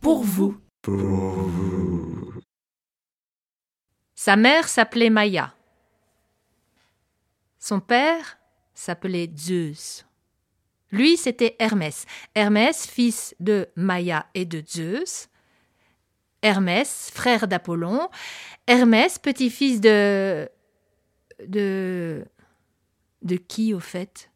pour vous. Pour vous. Sa mère s'appelait Maya. Son père s'appelait Zeus. Lui, c'était Hermès. Hermès, fils de Maya et de Zeus. Hermès, frère d'Apollon. Hermès, petit-fils de. de. de qui, au fait?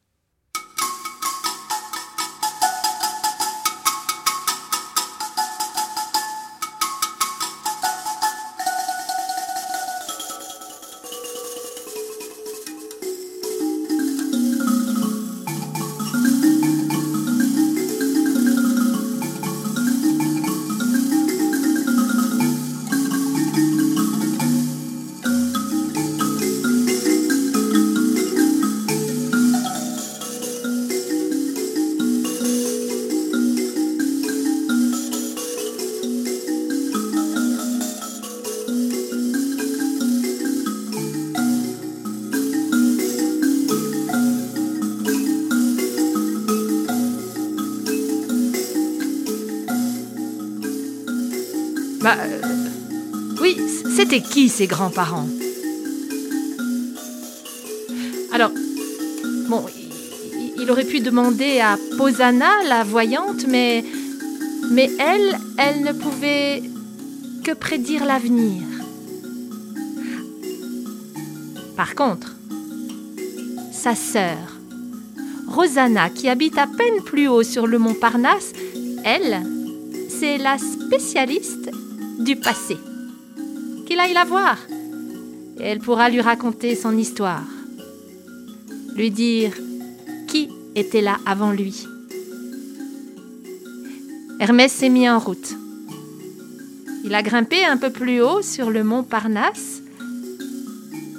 Bah. euh, oui, c'était qui ses grands-parents? Alors, bon, il, aurait pu demander à Posana, la voyante, mais. Mais elle, elle ne pouvait que prédire l'avenir. Par contre, sa sœur, Rosanna, qui habite à peine plus haut sur le mont Parnasse, elle, c'est la spécialiste passé. Qu'il aille la voir. Elle pourra lui raconter son histoire. Lui dire qui était là avant lui. Hermès s'est mis en route. Il a grimpé un peu plus haut sur le mont Parnasse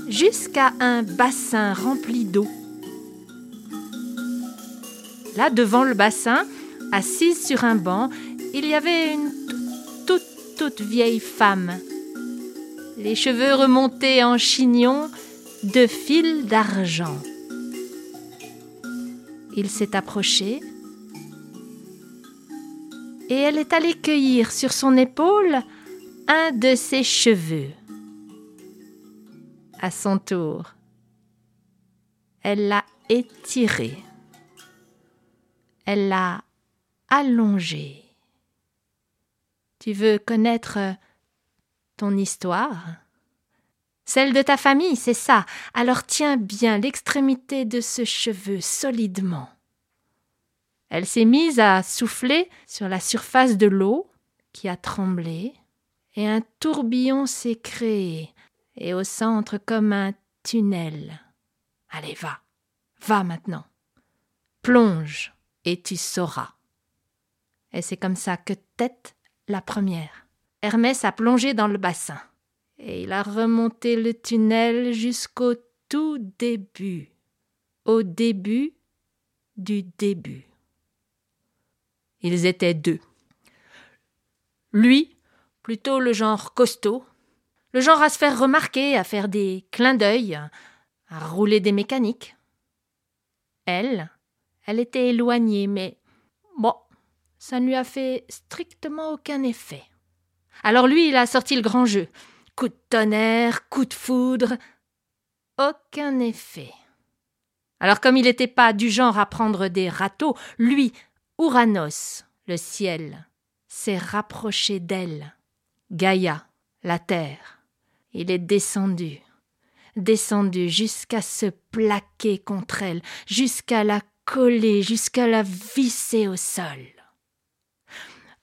jusqu'à un bassin rempli d'eau. Là, devant le bassin, assise sur un banc, il y avait une vieille femme. Les cheveux remontés en chignon de fils d'argent. Il s'est approché et elle est allée cueillir sur son épaule un de ses cheveux. À son tour, elle l'a étiré. Elle l'a allongé. Tu veux connaître ton histoire? Celle de ta famille, c'est ça. Alors tiens bien l'extrémité de ce cheveu solidement. Elle s'est mise à souffler sur la surface de l'eau qui a tremblé, et un tourbillon s'est créé, et au centre comme un tunnel. Allez, va, va maintenant. Plonge, et tu sauras. Et c'est comme ça que tête la première. Hermès a plongé dans le bassin, et il a remonté le tunnel jusqu'au tout début, au début du début. Ils étaient deux. Lui, plutôt le genre costaud, le genre à se faire remarquer, à faire des clins d'œil, à rouler des mécaniques. Elle, elle était éloignée, mais bon, ça ne lui a fait strictement aucun effet. Alors lui, il a sorti le grand jeu. Coup de tonnerre, coup de foudre. Aucun effet. Alors comme il n'était pas du genre à prendre des râteaux, lui, Ouranos, le ciel, s'est rapproché d'elle. Gaïa, la terre. Il est descendu, descendu jusqu'à se plaquer contre elle, jusqu'à la coller, jusqu'à la visser au sol.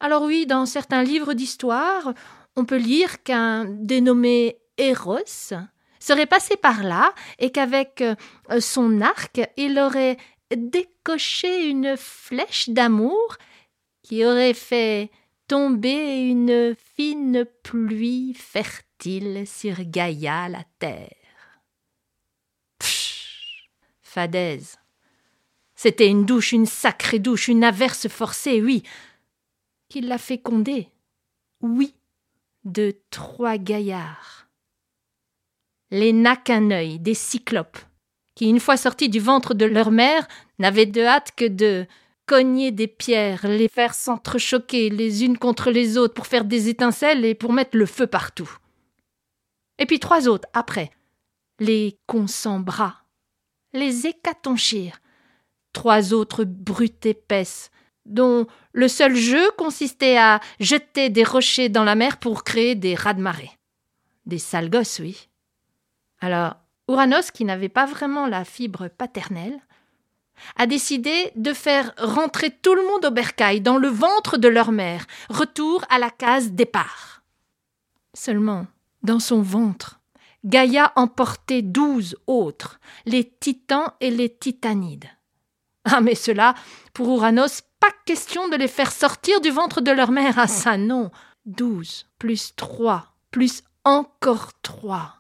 Alors oui, dans certains livres d'histoire, on peut lire qu'un dénommé Eros serait passé par là et qu'avec euh, son arc, il aurait décoché une flèche d'amour qui aurait fait tomber une fine pluie fertile sur Gaïa la terre. Pfff Fadaise. C'était une douche, une sacrée douche, une averse forcée, oui, l'a fécondée, oui, de trois gaillards. Les n'a œil, des cyclopes, qui, une fois sortis du ventre de leur mère, n'avaient de hâte que de cogner des pierres, les faire s'entrechoquer les unes contre les autres pour faire des étincelles et pour mettre le feu partout. Et puis trois autres après, les bras, les hécatonchires, trois autres brutes épaisses, dont le seul jeu consistait à jeter des rochers dans la mer pour créer des rats de marée. Des sales gosses, oui. Alors, Ouranos, qui n'avait pas vraiment la fibre paternelle, a décidé de faire rentrer tout le monde au bercail, dans le ventre de leur mère, retour à la case départ. Seulement, dans son ventre, Gaïa emportait douze autres, les titans et les titanides. Ah, mais cela, pour Ouranos, pas question de les faire sortir du ventre de leur mère. Ah, ça non. Douze, plus trois, plus encore trois.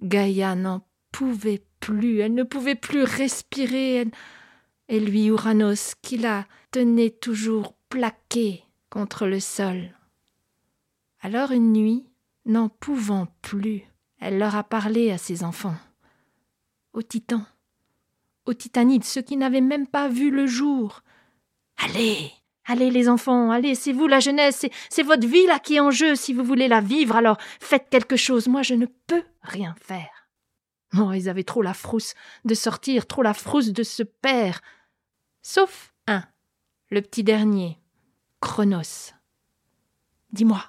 Gaïa n'en pouvait plus, elle ne pouvait plus respirer, et lui Ouranos qui la tenait toujours plaquée contre le sol. Alors une nuit, n'en pouvant plus, elle leur a parlé à ses enfants, aux titans, aux titanides, ceux qui n'avaient même pas vu le jour. Allez, allez les enfants, allez, c'est vous la jeunesse, c'est votre vie là qui est en jeu, si vous voulez la vivre, alors faites quelque chose, moi je ne peux rien faire. Oh, ils avaient trop la frousse de sortir, trop la frousse de se perdre. Sauf un, le petit dernier, Chronos. Dis-moi,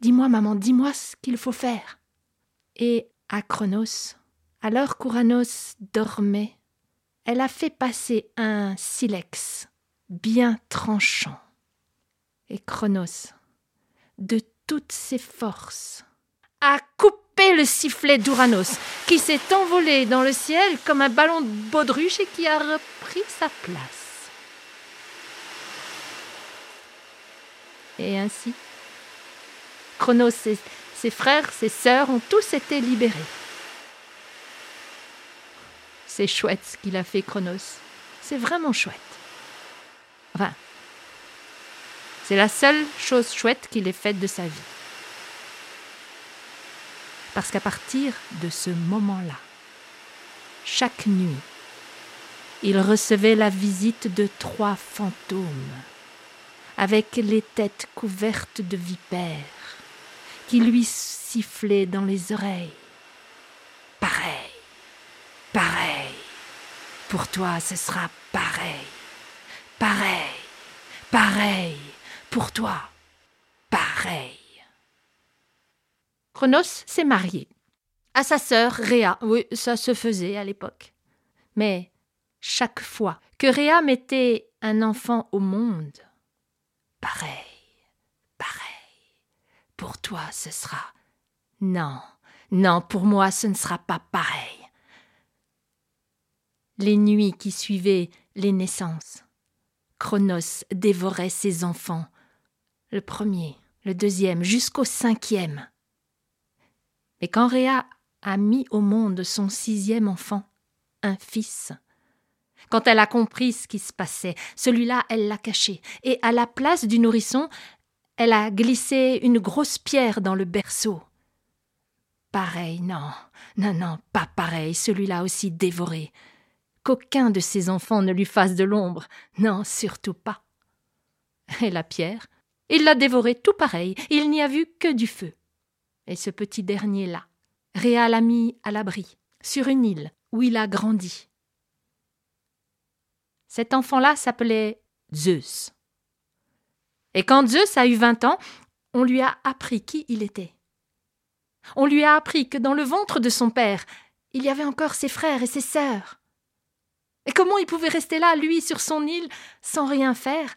dis-moi, maman, dis-moi ce qu'il faut faire. Et à Chronos, alors qu'Ouranos dormait, elle a fait passer un silex bien tranchant. Et Chronos, de toutes ses forces, a coupé le sifflet d'Ouranos, qui s'est envolé dans le ciel comme un ballon de baudruche et qui a repris sa place. Et ainsi, Chronos et ses frères, ses sœurs ont tous été libérés. C'est chouette ce qu'il a fait, Chronos. C'est vraiment chouette. Enfin, c'est la seule chose chouette qu'il ait faite de sa vie. Parce qu'à partir de ce moment-là, chaque nuit, il recevait la visite de trois fantômes, avec les têtes couvertes de vipères, qui lui sifflaient dans les oreilles. Pareil, pareil, pour toi ce sera pareil, pareil, pareil, pour toi, pareil. Chronos s'est marié. À sa sœur Rhea, oui, ça se faisait à l'époque. Mais chaque fois que Rhea mettait un enfant au monde, pareil, pareil, pour toi ce sera. Non, non, pour moi ce ne sera pas pareil. Les nuits qui suivaient les naissances, Chronos dévorait ses enfants, le premier, le deuxième, jusqu'au cinquième. Et quand Réa a mis au monde son sixième enfant, un fils, quand elle a compris ce qui se passait, celui-là, elle l'a caché, et à la place du nourrisson, elle a glissé une grosse pierre dans le berceau. Pareil, non, non, non, pas pareil, celui-là aussi dévoré. Qu'aucun de ses enfants ne lui fasse de l'ombre, non, surtout pas. Et la pierre, il l'a dévoré tout pareil, il n'y a vu que du feu. Et ce petit dernier-là, Réa l'a mis à l'abri, sur une île où il a grandi. Cet enfant-là s'appelait Zeus. Et quand Zeus a eu vingt ans, on lui a appris qui il était. On lui a appris que dans le ventre de son père, il y avait encore ses frères et ses sœurs. Et comment il pouvait rester là, lui, sur son île, sans rien faire?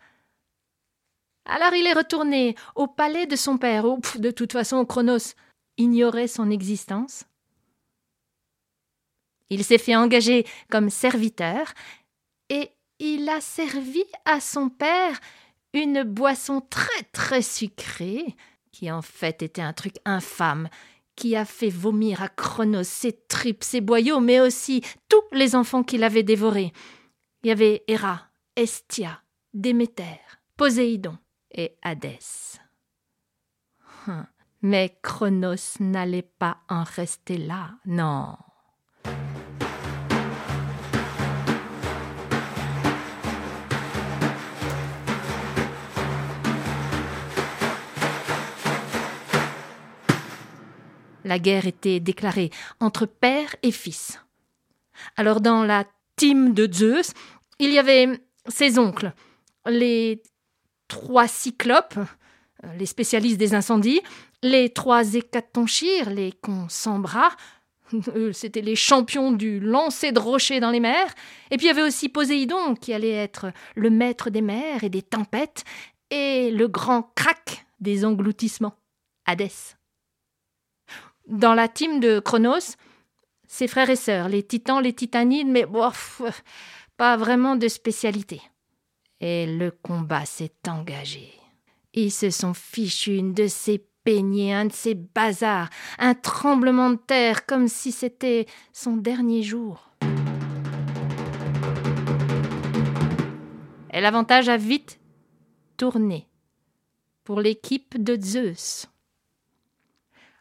Alors il est retourné au palais de son père, où, de toute façon, Chronos. Ignorait son existence. Il s'est fait engager comme serviteur, et il a servi à son père une boisson très très sucrée, qui en fait était un truc infâme, qui a fait vomir à Chronos ses tripes, ses boyaux, mais aussi tous les enfants qu'il avait dévorés. Il y avait Héra, Estia, Déméter, Poséidon et Hadès. Hum, mais Chronos n'allait pas en rester là, non. La guerre était déclarée entre père et fils. Alors dans la team de Zeus, il y avait ses oncles, les trois cyclopes, les spécialistes des incendies, les trois hécatonchires, les cons sans bras, eux, c'étaient les champions du lancer de rochers dans les mers. Et puis il y avait aussi Poséidon, qui allait être le maître des mers et des tempêtes, et le grand crack des engloutissements, Hadès. Dans la team de Chronos, ses frères et sœurs, les titans, les titanides, mais pas vraiment de spécialité. Et le combat s'est engagé. Ils se sont fichus une de ces peignées, un de ces bazars, un tremblement de terre comme si c'était son dernier jour. Et l'avantage a vite tourné pour l'équipe de Zeus.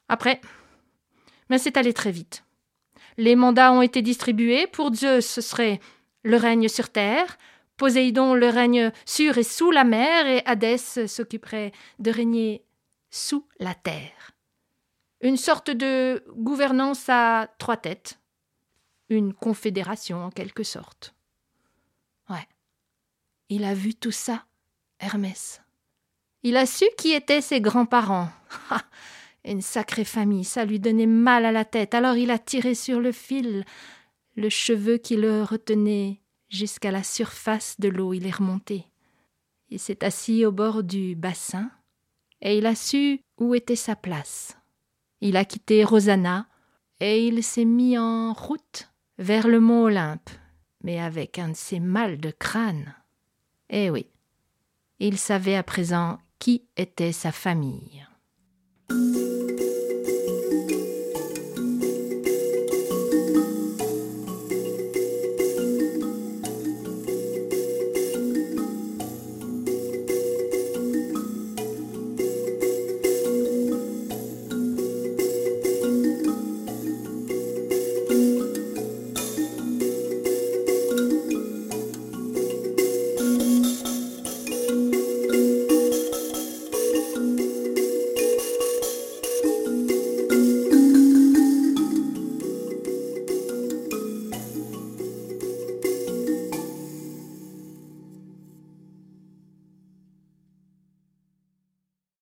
Après, mais c'est allé très vite. Les mandats ont été distribués. Pour Zeus, ce serait le règne sur terre, Poséidon le règne sur et sous la mer, et Hadès s'occuperait de régner sous la terre. Une sorte de gouvernance à trois têtes. Une confédération en quelque sorte. Ouais. Il a vu tout ça, Hermès. Il a su qui étaient ses grands-parents. Une sacrée famille, ça lui donnait mal à la tête, alors il a tiré sur le fil. Le cheveu qui le retenait jusqu'à la surface de l'eau, il est remonté. Il s'est assis au bord du bassin, et il a su où était sa place. Il a quitté Rosanna, et il s'est mis en route vers le mont Olympe, mais avec un de ses mal de crâne. Eh oui, il savait à présent qui était sa famille.